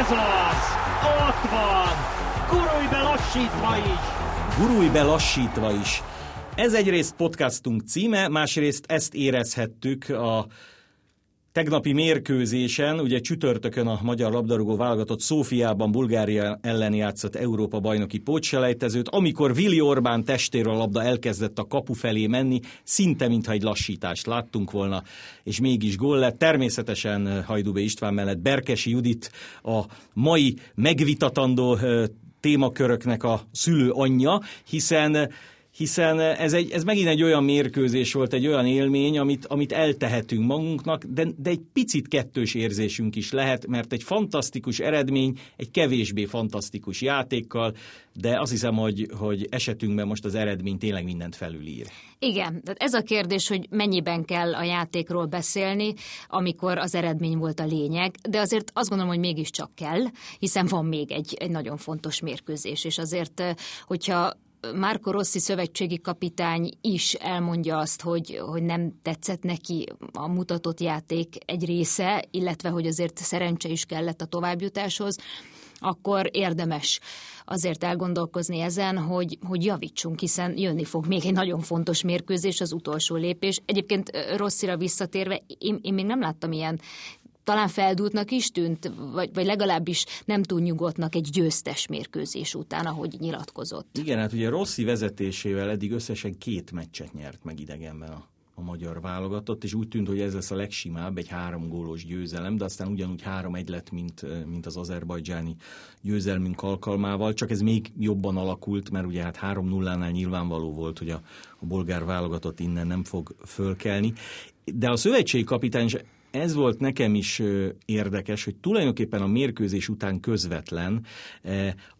Ez az! Ott van! Gurulj be lassítva is! Gurulj be lassítva is. Ez egyrészt podcastunk címe, másrészt ezt érezhettük a tegnapi mérkőzésen, ugye csütörtökön a magyar labdarúgó válogatott Szófiában Bulgária ellen játszott Európa bajnoki pótselejtezőt, amikor Vili Orbán testéről a labda elkezdett a kapu felé menni, szinte mintha egy lassítást láttunk volna, és mégis gól lett. Természetesen Hajdubé István mellett Berkesi Judit a mai megvitatandó témaköröknek a szülő anyja, hiszen hiszen ez, egy, ez megint egy olyan mérkőzés volt, egy olyan élmény, amit, amit eltehetünk magunknak, de, de egy picit kettős érzésünk is lehet, mert egy fantasztikus eredmény, egy kevésbé fantasztikus játékkal, de azt hiszem, hogy, hogy esetünkben most az eredmény tényleg mindent felülír. Igen, tehát ez a kérdés, hogy mennyiben kell a játékról beszélni, amikor az eredmény volt a lényeg, de azért azt gondolom, hogy mégiscsak kell, hiszen van még egy, egy nagyon fontos mérkőzés, és azért, hogyha Márko Rossi szövetségi kapitány is elmondja azt, hogy, hogy nem tetszett neki a mutatott játék egy része, illetve hogy azért szerencse is kellett a továbbjutáshoz, akkor érdemes azért elgondolkozni ezen, hogy, hogy javítsunk, hiszen jönni fog még egy nagyon fontos mérkőzés, az utolsó lépés. Egyébként Rosszira visszatérve, én, én még nem láttam ilyen talán feldútnak is tűnt, vagy, vagy legalábbis nem túl nyugodtnak egy győztes mérkőzés után, ahogy nyilatkozott. Igen, hát ugye Rossi vezetésével eddig összesen két meccset nyert meg idegenben a a magyar válogatott, és úgy tűnt, hogy ez lesz a legsimább, egy három gólos győzelem, de aztán ugyanúgy három egy lett, mint, mint az azerbajdzsáni győzelmünk alkalmával, csak ez még jobban alakult, mert ugye hát 3-0-nál nyilvánvaló volt, hogy a, a bolgár válogatott innen nem fog fölkelni, de a szövetségi kapitány ez volt nekem is érdekes, hogy tulajdonképpen a mérkőzés után közvetlen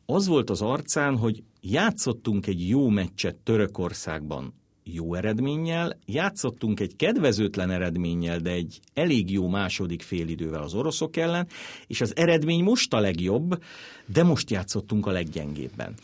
az volt az arcán, hogy játszottunk egy jó meccset Törökországban jó eredménnyel, játszottunk egy kedvezőtlen eredménnyel, de egy elég jó második félidővel az oroszok ellen, és az eredmény most a legjobb, de most játszottunk a leggyengébben.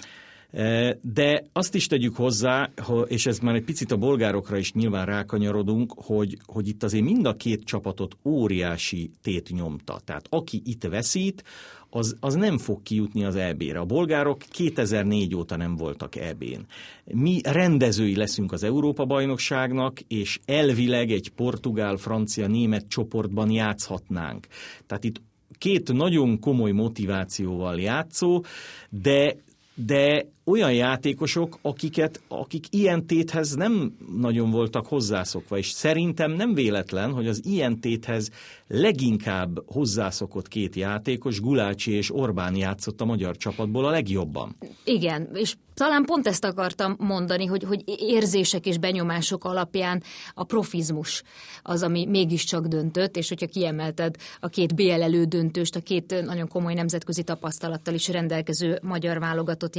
De azt is tegyük hozzá, és ez már egy picit a bolgárokra is nyilván rákanyarodunk, hogy, hogy itt azért mind a két csapatot óriási tét nyomta. Tehát aki itt veszít, az, az nem fog kijutni az EB-re. A bolgárok 2004 óta nem voltak EB-n. Mi rendezői leszünk az Európa-bajnokságnak, és elvileg egy portugál, francia, német csoportban játszhatnánk. Tehát itt két nagyon komoly motivációval játszó, de de olyan játékosok, akiket, akik ilyen téthez nem nagyon voltak hozzászokva, és szerintem nem véletlen, hogy az ilyen téthez leginkább hozzászokott két játékos, Gulácsi és Orbán játszott a magyar csapatból a legjobban. Igen, és talán pont ezt akartam mondani, hogy, hogy érzések és benyomások alapján a profizmus az, ami mégiscsak döntött, és hogyha kiemelted a két BL elődöntőst, a két nagyon komoly nemzetközi tapasztalattal is rendelkező magyar válogatott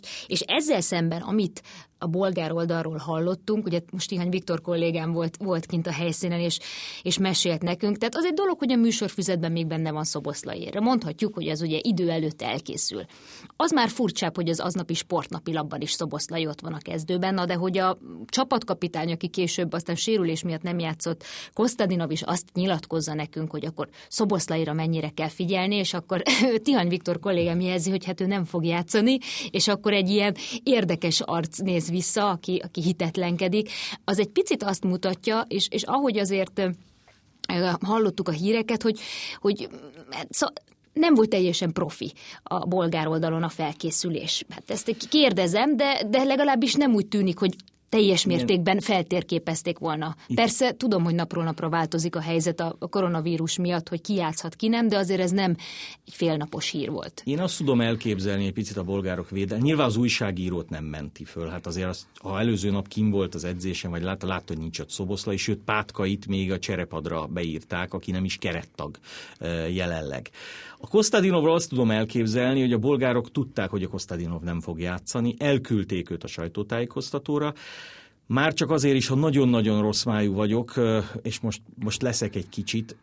játékost, és ezzel szemben, amit a bolgár oldalról hallottunk, ugye most Tihany Viktor kollégám volt, volt kint a helyszínen, és, és mesélt nekünk, tehát az egy dolog, hogy a műsorfüzetben még benne van Szoboszlaiére. Mondhatjuk, hogy ez ugye idő előtt elkészül. Az már furcsább, hogy az aznapi sportnapilapban is Szoboszlai ott van a kezdőben, na de hogy a csapatkapitány, aki később aztán sérülés miatt nem játszott, Kostadinov is azt nyilatkozza nekünk, hogy akkor Szoboszlaira mennyire kell figyelni, és akkor Tihany Viktor kollégám jelzi, hogy hát ő nem fog játszani, és akkor egy ilyen érdekes arc néz vissza, aki, aki hitetlenkedik, az egy picit azt mutatja, és, és ahogy azért hallottuk a híreket, hogy, hogy nem volt teljesen profi a bolgár oldalon a felkészülés. Hát ezt kérdezem, de, de legalábbis nem úgy tűnik, hogy teljes mértékben feltérképezték volna. Persze tudom, hogy napról napra változik a helyzet a koronavírus miatt, hogy ki játszhat, ki nem, de azért ez nem egy félnapos hír volt. Én azt tudom elképzelni egy picit a bolgárok védelme. Nyilván az újságírót nem menti föl. Hát azért azt, ha előző nap kim volt az edzésen, vagy látta, látta, hogy nincs ott Szoboszlai, sőt Pátkait még a cserepadra beírták, aki nem is kerettag jelenleg. A Kostadinovról azt tudom elképzelni, hogy a bolgárok tudták, hogy a Kostadinov nem fog játszani, elküldték őt a sajtótájékoztatóra, már csak azért is, ha nagyon-nagyon rossz májú vagyok, és most, most leszek egy kicsit,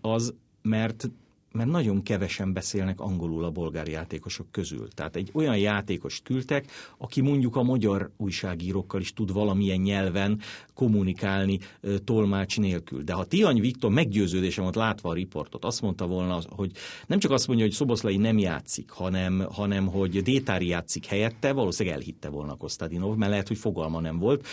az, mert mert nagyon kevesen beszélnek angolul a bolgár játékosok közül. Tehát egy olyan játékos küldtek, aki mondjuk a magyar újságírókkal is tud valamilyen nyelven kommunikálni tolmács nélkül. De ha Tiany Viktor meggyőződésem ott látva a riportot, azt mondta volna, hogy nem csak azt mondja, hogy Szoboszlai nem játszik, hanem, hanem hogy Détári játszik helyette, valószínűleg elhitte volna Kostadinov, mert lehet, hogy fogalma nem volt.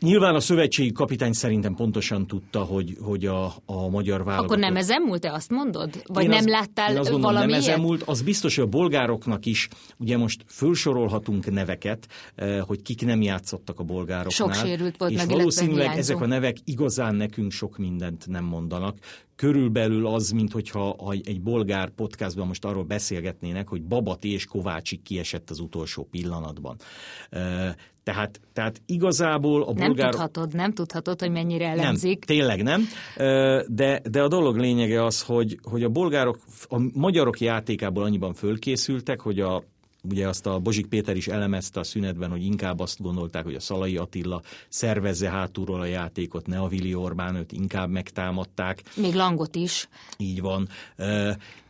Nyilván a szövetségi kapitány szerintem pontosan tudta, hogy, hogy a, a magyar válogatott... Akkor nem ezen múlt, te azt mondod? Vagy én nem az, láttál én azt gondolom, valami nem ezen múlt. Az biztos, hogy a bolgároknak is, ugye most fölsorolhatunk neveket, eh, hogy kik nem játszottak a bolgároknál. Sok sérült volt, és meg valószínűleg ezek a nevek igazán nekünk sok mindent nem mondanak. Körülbelül az, mint hogyha egy bolgár podcastban most arról beszélgetnének, hogy Babati és Kovácsik kiesett az utolsó pillanatban. Eh, tehát, tehát igazából a bolgár... Nem tudhatod, nem tudhatod, hogy mennyire elemzik. Nem, tényleg nem. De, de a dolog lényege az, hogy, hogy a bolgárok, a magyarok játékából annyiban fölkészültek, hogy a Ugye azt a Bozsik Péter is elemezte a szünetben, hogy inkább azt gondolták, hogy a Szalai Attila szervezze hátulról a játékot, ne a Vili Orbán őt inkább megtámadták. Még Langot is. Így van.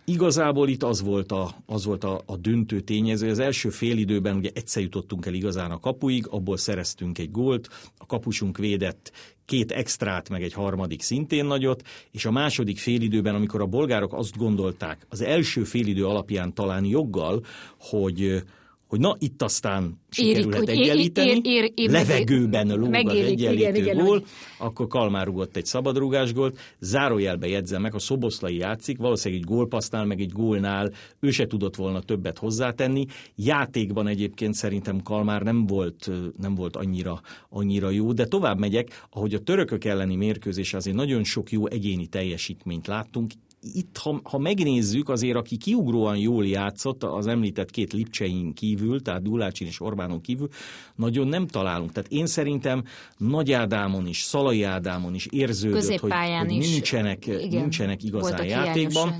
Igazából itt az volt a, az volt a, a döntő tényező. Az első félidőben ugye egyszer jutottunk el igazán a kapuig, abból szereztünk egy gólt, a kapusunk védett két extrát, meg egy harmadik szintén nagyot, és a második félidőben, amikor a bolgárok azt gondolták, az első félidő alapján talán joggal, hogy hogy na itt aztán sikerülhet Érik, egyenlíteni, ér, ér, ér, levegőben lóg az egyenlítő igen, gól, igen, akkor Kalmár rugott egy szabadrugás gólt, zárójelbe jegyzem meg, a Szoboszlai játszik, valószínűleg egy gólpasznál, meg egy gólnál ő se tudott volna többet hozzátenni. Játékban egyébként szerintem Kalmár nem volt, nem volt annyira, annyira jó, de tovább megyek, ahogy a törökök elleni mérkőzés azért nagyon sok jó egyéni teljesítményt láttunk, itt, ha, ha megnézzük, azért aki kiugróan jól játszott, az említett két Lipcsein kívül, tehát Dulácsin és Orbánon kívül, nagyon nem találunk. Tehát én szerintem Nagy Ádámon is, Szalai Ádámon is érződött, hogy, hogy nincsenek, igen, nincsenek igazán játékban.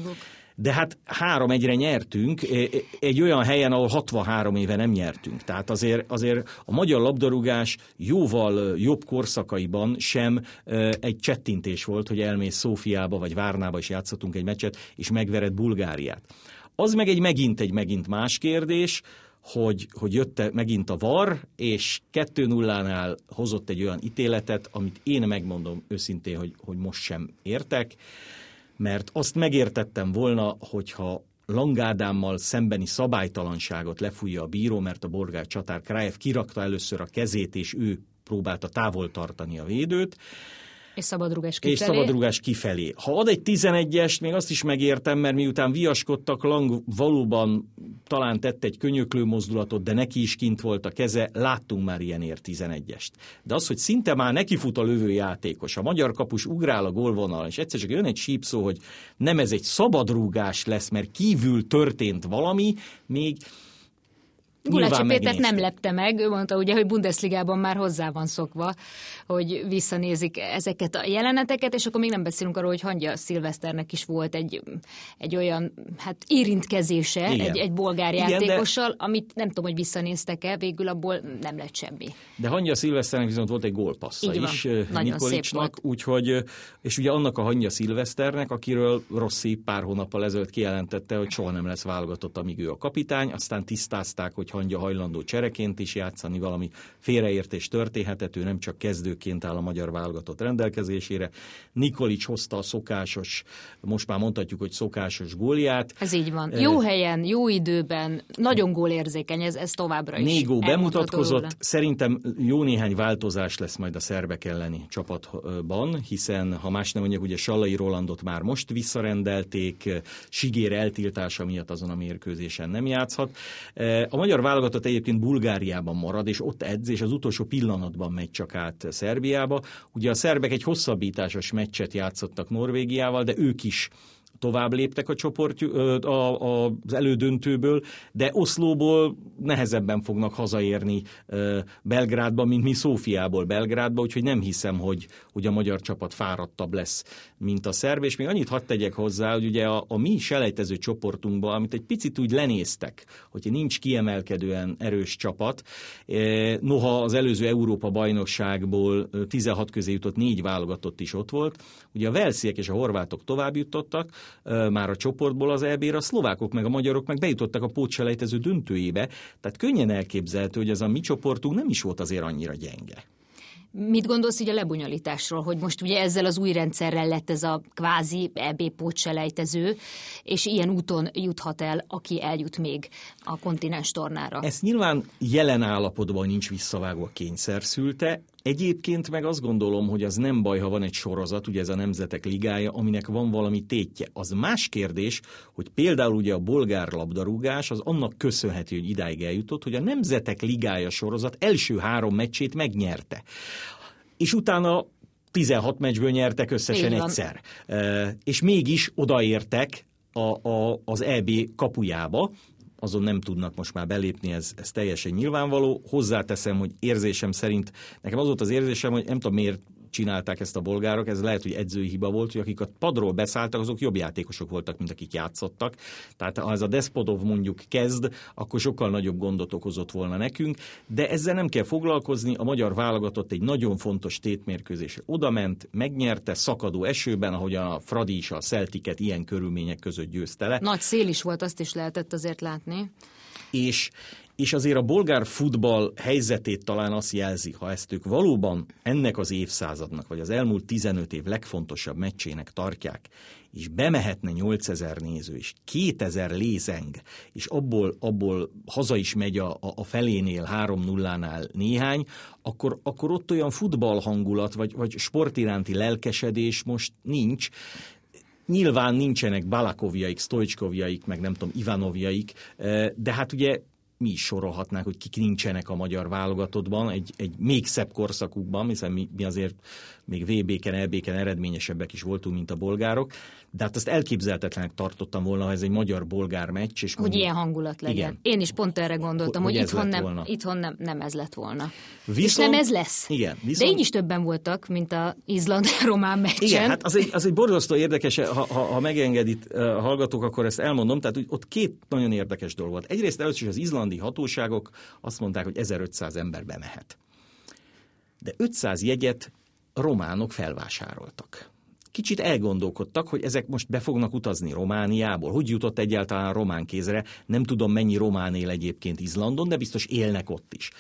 De hát három egyre nyertünk, e, e, egy olyan helyen, ahol 63 éve nem nyertünk. Tehát azért, azért a magyar labdarúgás jóval jobb korszakaiban sem egy csettintés volt, hogy elmész Szófiába vagy Várnába is játszottunk egy meccset, és megvered Bulgáriát. Az meg egy megint egy megint más kérdés, hogy, hogy jött megint a VAR, és 2-0-nál hozott egy olyan ítéletet, amit én megmondom őszintén, hogy, hogy most sem értek mert azt megértettem volna, hogyha Langádámmal szembeni szabálytalanságot lefújja a bíró, mert a borgár csatár Krajev kirakta először a kezét, és ő próbálta távol tartani a védőt, és szabadrugás kifelé. És szabadrugás kifelé. Ha ad egy 11-est, még azt is megértem, mert miután viaskodtak, Lang valóban talán tett egy könyöklő mozdulatot, de neki is kint volt a keze, láttunk már ilyenért 11-est. De az, hogy szinte már neki fut a lövő játékos, a magyar kapus ugrál a gólvonal, és egyszer csak jön egy sípszó, hogy nem ez egy szabadrúgás lesz, mert kívül történt valami, még Gulácsi Pétert nem lepte meg, ő mondta ugye, hogy Bundesligában már hozzá van szokva, hogy visszanézik ezeket a jeleneteket, és akkor még nem beszélünk arról, hogy Hangya Szilveszternek is volt egy, egy olyan hát érintkezése egy, egy bolgár Igen, játékossal, de... amit nem tudom, hogy visszanéztek-e, végül abból nem lett semmi. De Hangya Szilveszternek viszont volt egy gólpassza is Nikolicsnak, úgyhogy, és ugye annak a Hangya Szilveszternek, akiről Rossi pár hónappal ezelőtt kijelentette, hogy soha nem lesz válogatott, amíg ő a kapitány, aztán tisztázták, hogy Hangya hajlandó csereként is játszani, valami félreértés történhetett, ő nem csak kezdőként áll a magyar válogatott rendelkezésére. Nikolics hozta a szokásos, most már mondhatjuk, hogy szokásos gólját. Ez így van. Jó helyen, jó időben, nagyon gólérzékeny, ez, ez továbbra is. Négy gól bemutatkozott, róla. szerintem jó néhány változás lesz majd a szerbek elleni csapatban, hiszen ha más nem mondjuk, ugye Sallai Rolandot már most visszarendelték, Sigér eltiltása miatt azon a mérkőzésen nem játszhat. A magyar válogatott egyébként Bulgáriában marad, és ott edz, és az utolsó pillanatban megy csak át Szerbiába. Ugye a szerbek egy hosszabbításos meccset játszottak Norvégiával, de ők is tovább léptek a csoport, a, a, az elődöntőből, de Oszlóból nehezebben fognak hazaérni Belgrádba, mint mi Szófiából Belgrádba, úgyhogy nem hiszem, hogy, hogy a magyar csapat fáradtabb lesz, mint a szerb, és még annyit hadd tegyek hozzá, hogy ugye a, a mi selejtező csoportunkban, amit egy picit úgy lenéztek, hogy nincs kiemelkedően erős csapat, noha az előző Európa bajnokságból 16 közé jutott négy válogatott is ott volt, ugye a velsziek és a horvátok tovább jutottak, már a csoportból az EB-re, a szlovákok meg a magyarok meg bejutottak a pótselejtező döntőjébe, tehát könnyen elképzelhető, hogy ez a mi csoportunk nem is volt azért annyira gyenge. Mit gondolsz így a lebonyolításról, hogy most ugye ezzel az új rendszerrel lett ez a kvázi EB pótselejtező, és ilyen úton juthat el, aki eljut még a kontinens tornára? Ez nyilván jelen állapotban nincs visszavágva kényszer szülte, Egyébként meg azt gondolom, hogy az nem baj, ha van egy sorozat, ugye ez a Nemzetek Ligája, aminek van valami tétje. Az más kérdés, hogy például ugye a bolgár labdarúgás az annak köszönhető, hogy idáig eljutott, hogy a Nemzetek Ligája sorozat első három meccsét megnyerte. És utána 16 meccsből nyertek összesen egyszer. És mégis odaértek a, a, az EB kapujába, azon nem tudnak most már belépni, ez, ez teljesen nyilvánvaló. Hozzáteszem, hogy érzésem szerint, nekem az volt az érzésem, hogy nem tudom miért csinálták ezt a bolgárok, ez lehet, hogy edzői hiba volt, hogy akik a padról beszálltak, azok jobb játékosok voltak, mint akik játszottak. Tehát ha ez a Despodov mondjuk kezd, akkor sokkal nagyobb gondot okozott volna nekünk, de ezzel nem kell foglalkozni, a magyar válogatott egy nagyon fontos tétmérkőzésre odament, megnyerte szakadó esőben, ahogy a Fradi is a Celticet ilyen körülmények között győzte le. Nagy szél is volt, azt is lehetett azért látni. És, és azért a bolgár futball helyzetét talán azt jelzi, ha ezt ők valóban ennek az évszázadnak, vagy az elmúlt 15 év legfontosabb meccsének tartják, és bemehetne 8000 néző, és 2000 lézeng, és abból, abból haza is megy a, a felénél, 3-0-nál néhány, akkor, akkor ott olyan futball hangulat, vagy, vagy sportiránti lelkesedés most nincs, Nyilván nincsenek Balakovjaik, Stojcskovjaik, meg nem tudom, Ivanovjaik, eh, de hát ugye mi is sorolhatnánk, hogy kik nincsenek a magyar válogatottban, egy, egy még szebb korszakukban, hiszen mi, mi azért még VB-ken, EB-ken eredményesebbek is voltunk, mint a bolgárok, de hát azt elképzelhetetlenek tartottam volna, ha ez egy magyar-bolgár meccs. És hogy mondjuk, ilyen hangulat legyen. Igen. Én is pont erre gondoltam, hogy, hogy, itthon, nem, volna. itthon nem, nem ez lett volna. Viszont, és nem ez lesz. Igen, viszont, de így is többen voltak, mint a Izland-Román meccsen. Igen, hát az egy, az egy borzasztó érdekes, ha, ha, ha megengedit a hallgatók, akkor ezt elmondom. Tehát hogy ott két nagyon érdekes dolog volt. Egyrészt először is az izlandi hatóságok azt mondták, hogy 1500 ember bemehet. De 500 jegyet románok felvásároltak. Kicsit elgondolkodtak, hogy ezek most be fognak utazni Romániából. Hogy jutott egyáltalán román kézre? Nem tudom, mennyi román él egyébként Izlandon, de biztos élnek ott is.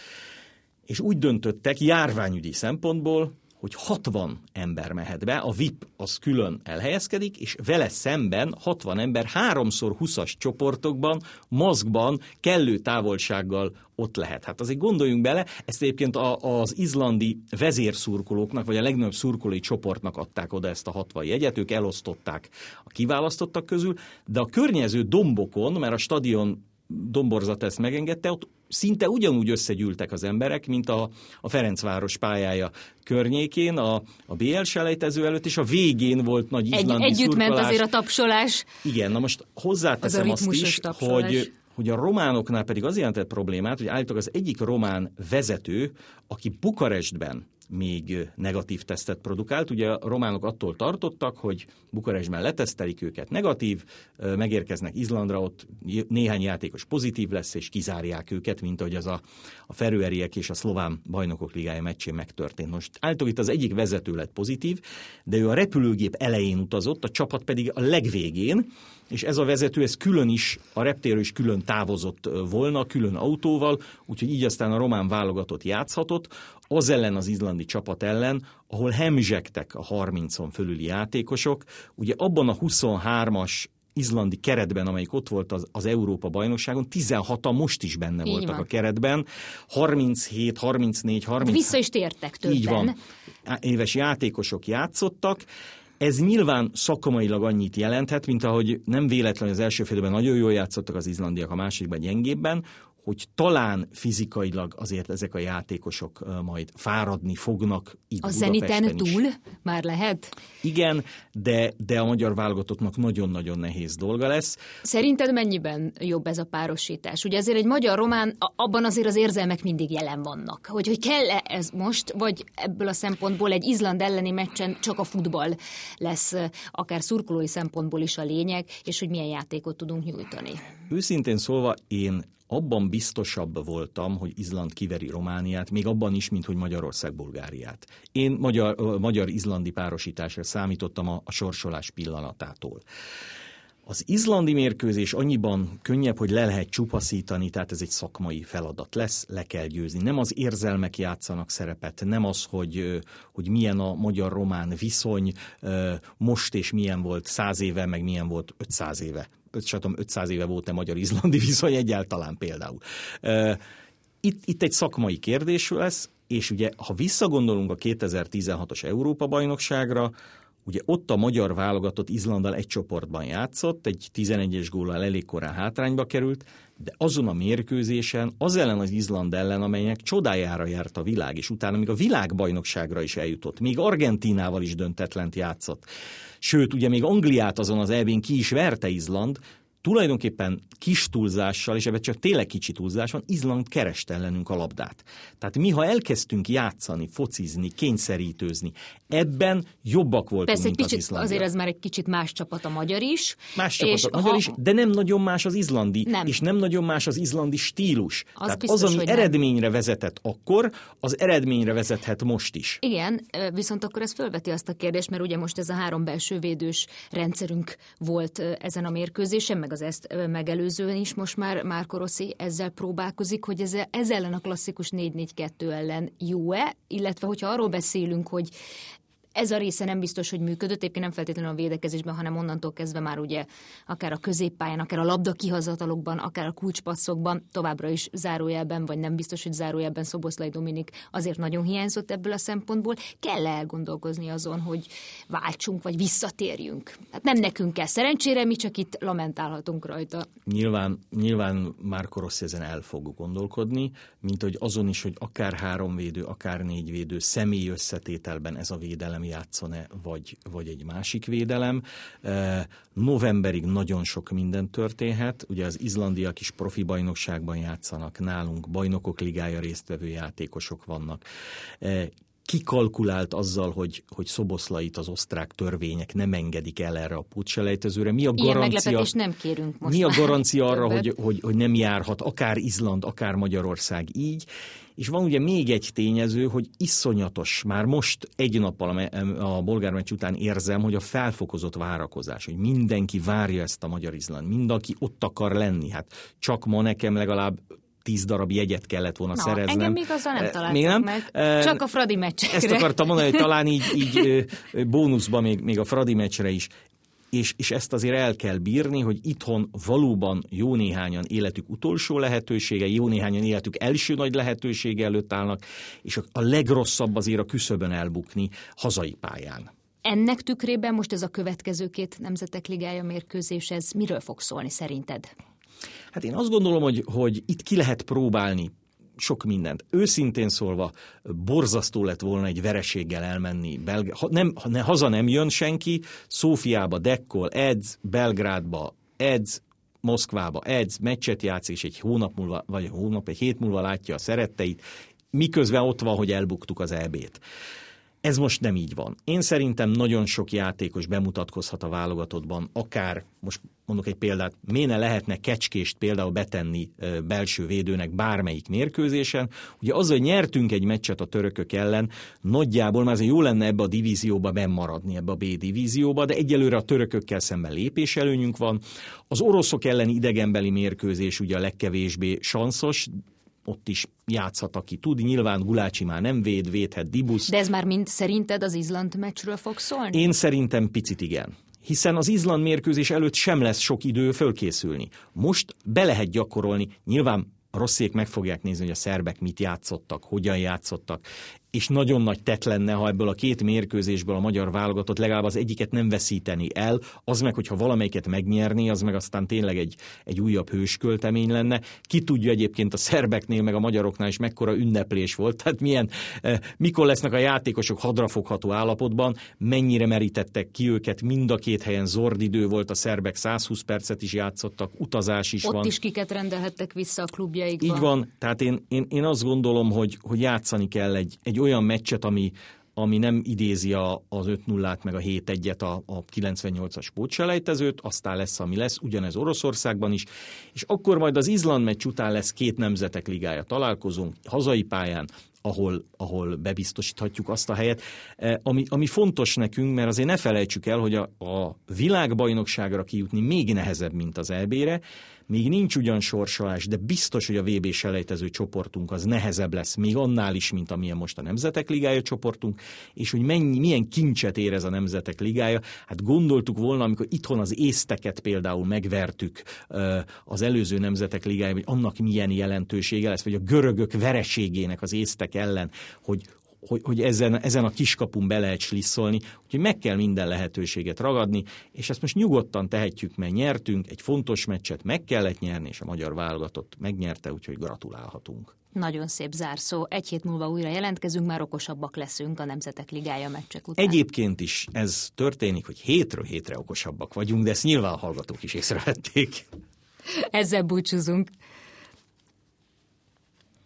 És úgy döntöttek járványügyi szempontból, hogy 60 ember mehet be, a VIP az külön elhelyezkedik, és vele szemben 60 ember háromszor 20-as csoportokban, maszkban, kellő távolsággal ott lehet. Hát azért gondoljunk bele, ezt egyébként az izlandi vezérszurkolóknak, vagy a legnagyobb szurkolói csoportnak adták oda ezt a 60 jegyet, ők elosztották a kiválasztottak közül, de a környező dombokon, mert a stadion domborzat ezt megengedte, ott szinte ugyanúgy összegyűltek az emberek, mint a, a Ferencváros pályája környékén, a, a BL selejtező előtt, és a végén volt nagy izlandi Egy, Együtt ment azért a tapsolás. Igen, na most hozzáteszem az azt is, tapsolás. hogy hogy a románoknál pedig az jelentett problémát, hogy állítólag az egyik román vezető, aki Bukarestben még negatív tesztet produkált. Ugye a románok attól tartottak, hogy Bukarestben letesztelik őket negatív, megérkeznek Izlandra, ott néhány játékos pozitív lesz, és kizárják őket, mint ahogy az a, a Ferőeriek és a Szlován bajnokok ligája meccsén megtörtént. Most állítólag itt az egyik vezető lett pozitív, de ő a repülőgép elején utazott, a csapat pedig a legvégén, és ez a vezető, ez külön is, a reptéről is külön távozott volna, külön autóval, úgyhogy így aztán a román válogatott játszhatott, az ellen az izlandi csapat ellen, ahol hemzsegtek a 30-on fölüli játékosok. Ugye abban a 23-as izlandi keretben, amelyik ott volt az, az Európa bajnokságon, 16-an most is benne így voltak van. a keretben, 37, 34, 30... Vissza is tértek többen. Így van. Éves játékosok játszottak, ez nyilván szakmailag annyit jelenthet, mint ahogy nem véletlen az első félben nagyon jól játszottak az izlandiak, a másikban gyengébben, hogy talán fizikailag azért ezek a játékosok majd fáradni fognak itt A Zeniten túl már lehet? Igen, de, de a magyar válogatottnak nagyon-nagyon nehéz dolga lesz. Szerinted mennyiben jobb ez a párosítás? Ugye azért egy magyar-román, abban azért az érzelmek mindig jelen vannak. Hogy, hogy kell-e ez most, vagy ebből a szempontból egy Izland elleni meccsen csak a futball lesz akár szurkolói szempontból is a lényeg, és hogy milyen játékot tudunk nyújtani? Őszintén szólva én abban biztosabb voltam, hogy Izland kiveri Romániát, még abban is, mint hogy Magyarország Bulgáriát. Én magyar, magyar-izlandi párosításra számítottam a, a sorsolás pillanatától. Az izlandi mérkőzés annyiban könnyebb, hogy le lehet csupaszítani, tehát ez egy szakmai feladat lesz, le kell győzni. Nem az érzelmek játszanak szerepet, nem az, hogy, hogy milyen a magyar-román viszony most és milyen volt száz éve, meg milyen volt 500 éve. Tudom, 500 éve volt-e magyar-izlandi viszony egyáltalán például. Itt, itt egy szakmai kérdés lesz, és ugye, ha visszagondolunk a 2016-os Európa-bajnokságra, Ugye ott a magyar válogatott Izlandal egy csoportban játszott, egy 11-es góllal elég korán hátrányba került, de azon a mérkőzésen az ellen az Izland ellen, amelynek csodájára járt a világ, és utána még a világbajnokságra is eljutott, még Argentinával is döntetlent játszott. Sőt, ugye még Angliát azon az elvén ki is verte Izland, tulajdonképpen kis túlzással, és ebben csak tényleg kicsi túlzás van, Izland kereste ellenünk a labdát. Tehát mi, ha elkezdtünk játszani, focizni, kényszerítőzni, ebben jobbak voltunk, Persze, mint egy kicsit, az izlandiak. azért ez már egy kicsit más csapat a magyar is. Más csapat a magyar ha... is, de nem nagyon más az izlandi, nem. és nem nagyon más az izlandi stílus. Az Tehát biztos, az, ami eredményre nem. vezetett akkor, az eredményre vezethet most is. Igen, viszont akkor ez fölveti azt a kérdést, mert ugye most ez a három belső védős rendszerünk volt ezen a mérkőzésen, meg az ezt megelőzően is most már Márko Rossi ezzel próbálkozik, hogy ez, ez ellen a klasszikus 4-4-2 ellen jó-e, illetve hogyha arról beszélünk, hogy ez a része nem biztos, hogy működött, egyébként nem feltétlenül a védekezésben, hanem onnantól kezdve már ugye akár a középpályán, akár a labda kihazatalokban, akár a kulcspasszokban, továbbra is zárójelben, vagy nem biztos, hogy zárójelben Szoboszlai Dominik azért nagyon hiányzott ebből a szempontból. Kell -e elgondolkozni azon, hogy váltsunk, vagy visszatérjünk? Hát nem nekünk kell. Szerencsére mi csak itt lamentálhatunk rajta. Nyilván, nyilván már Rossi ezen el fog gondolkodni, mint hogy azon is, hogy akár három védő, akár négy védő személy összetételben ez a védelem játszon-e, vagy, vagy egy másik védelem. Novemberig nagyon sok minden történhet. Ugye az izlandiak is profi bajnokságban játszanak, nálunk bajnokok ligája résztvevő játékosok vannak kikalkulált azzal, hogy, hogy Szoboszlait az osztrák törvények nem engedik el erre a pucselejtezőre. Mi a garancia, Ilyen nem kérünk most Mi a garancia arra, hogy, hogy, hogy nem járhat akár Izland, akár Magyarország így? És van ugye még egy tényező, hogy iszonyatos, már most egy nappal a, a bolgár meccs után érzem, hogy a felfokozott várakozás, hogy mindenki várja ezt a Magyar Izland, mindenki ott akar lenni. Hát csak ma nekem legalább tíz darab jegyet kellett volna Na, szereznem. Engem még azzal nem találtak még nem? meg. Csak a Fradi meccsekre. Ezt akartam mondani, hogy talán így, így bónuszban még, még a Fradi meccsre is és, és ezt azért el kell bírni, hogy itthon valóban jó néhányan életük utolsó lehetősége, jó néhányan életük első nagy lehetősége előtt állnak, és a, a legrosszabb azért a küszöbön elbukni hazai pályán. Ennek tükrében most ez a következő két nemzetek ligája mérkőzés, ez miről fog szólni szerinted? Hát én azt gondolom, hogy, hogy itt ki lehet próbálni sok mindent. Őszintén szólva, borzasztó lett volna egy vereséggel elmenni. Belg- ha, nem, ha ne, haza nem jön senki, Szófiába dekkol, edz, Belgrádba edz, Moszkvába edz, meccset játsz, és egy hónap múlva, vagy hónap, egy hét múlva látja a szeretteit, miközben ott van, hogy elbuktuk az EB-t. Ez most nem így van. Én szerintem nagyon sok játékos bemutatkozhat a válogatottban, akár, most mondok egy példát, miért ne lehetne kecskést például betenni belső védőnek bármelyik mérkőzésen. Ugye az, hogy nyertünk egy meccset a törökök ellen, nagyjából már azért jó lenne ebbe a divízióba bemaradni, ebbe a B divízióba, de egyelőre a törökökkel szemben lépéselőnyünk van. Az oroszok elleni idegenbeli mérkőzés ugye a legkevésbé sanszos, ott is játszhat, aki tud. Nyilván Gulácsi már nem véd, védhet Dibusz. De ez már mind szerinted az Izland meccsről fog szólni? Én szerintem picit igen hiszen az Izland mérkőzés előtt sem lesz sok idő fölkészülni. Most be lehet gyakorolni, nyilván a rosszék meg fogják nézni, hogy a szerbek mit játszottak, hogyan játszottak, és nagyon nagy tett lenne, ha ebből a két mérkőzésből a magyar válogatott legalább az egyiket nem veszíteni el, az meg, hogyha valamelyiket megnyerni, az meg aztán tényleg egy, egy újabb hősköltemény lenne. Ki tudja egyébként a szerbeknél, meg a magyaroknál is mekkora ünneplés volt, tehát milyen, eh, mikor lesznek a játékosok hadrafogható állapotban, mennyire merítettek ki őket, mind a két helyen zordidő volt, a szerbek 120 percet is játszottak, utazás is Ott van. is kiket rendelhettek vissza a klubjaikba. Így van, tehát én, én, én azt gondolom, hogy, hogy játszani kell egy, egy olyan meccset, ami, ami nem idézi a, az 5-0-át meg a 7-1-et, a, a 98-as pótselejtezőt, aztán lesz, ami lesz, ugyanez Oroszországban is, és akkor majd az Izland meccs után lesz két nemzetek ligája találkozunk, hazai pályán, ahol, ahol bebiztosíthatjuk azt a helyet, eh, ami, ami fontos nekünk, mert azért ne felejtsük el, hogy a, a világbajnokságra kijutni még nehezebb, mint az EB-re, még nincs ugyan sorsolás, de biztos, hogy a VB selejtező csoportunk az nehezebb lesz, még annál is, mint amilyen most a Nemzetek Ligája csoportunk, és hogy mennyi, milyen kincset érez a Nemzetek Ligája. Hát gondoltuk volna, amikor itthon az észteket például megvertük az előző Nemzetek Ligája, hogy annak milyen jelentősége lesz, vagy a görögök vereségének az észtek ellen, hogy, hogy, hogy ezen, ezen a kiskapun be lehet slisszolni, úgyhogy meg kell minden lehetőséget ragadni, és ezt most nyugodtan tehetjük, mert nyertünk, egy fontos meccset meg kellett nyerni, és a magyar válogatott megnyerte, úgyhogy gratulálhatunk. Nagyon szép zárszó. Egy hét múlva újra jelentkezünk, már okosabbak leszünk a Nemzetek Ligája meccsek után. Egyébként is ez történik, hogy hétről hétre okosabbak vagyunk, de ezt nyilván a hallgatók is észrevették. Ezzel búcsúzunk.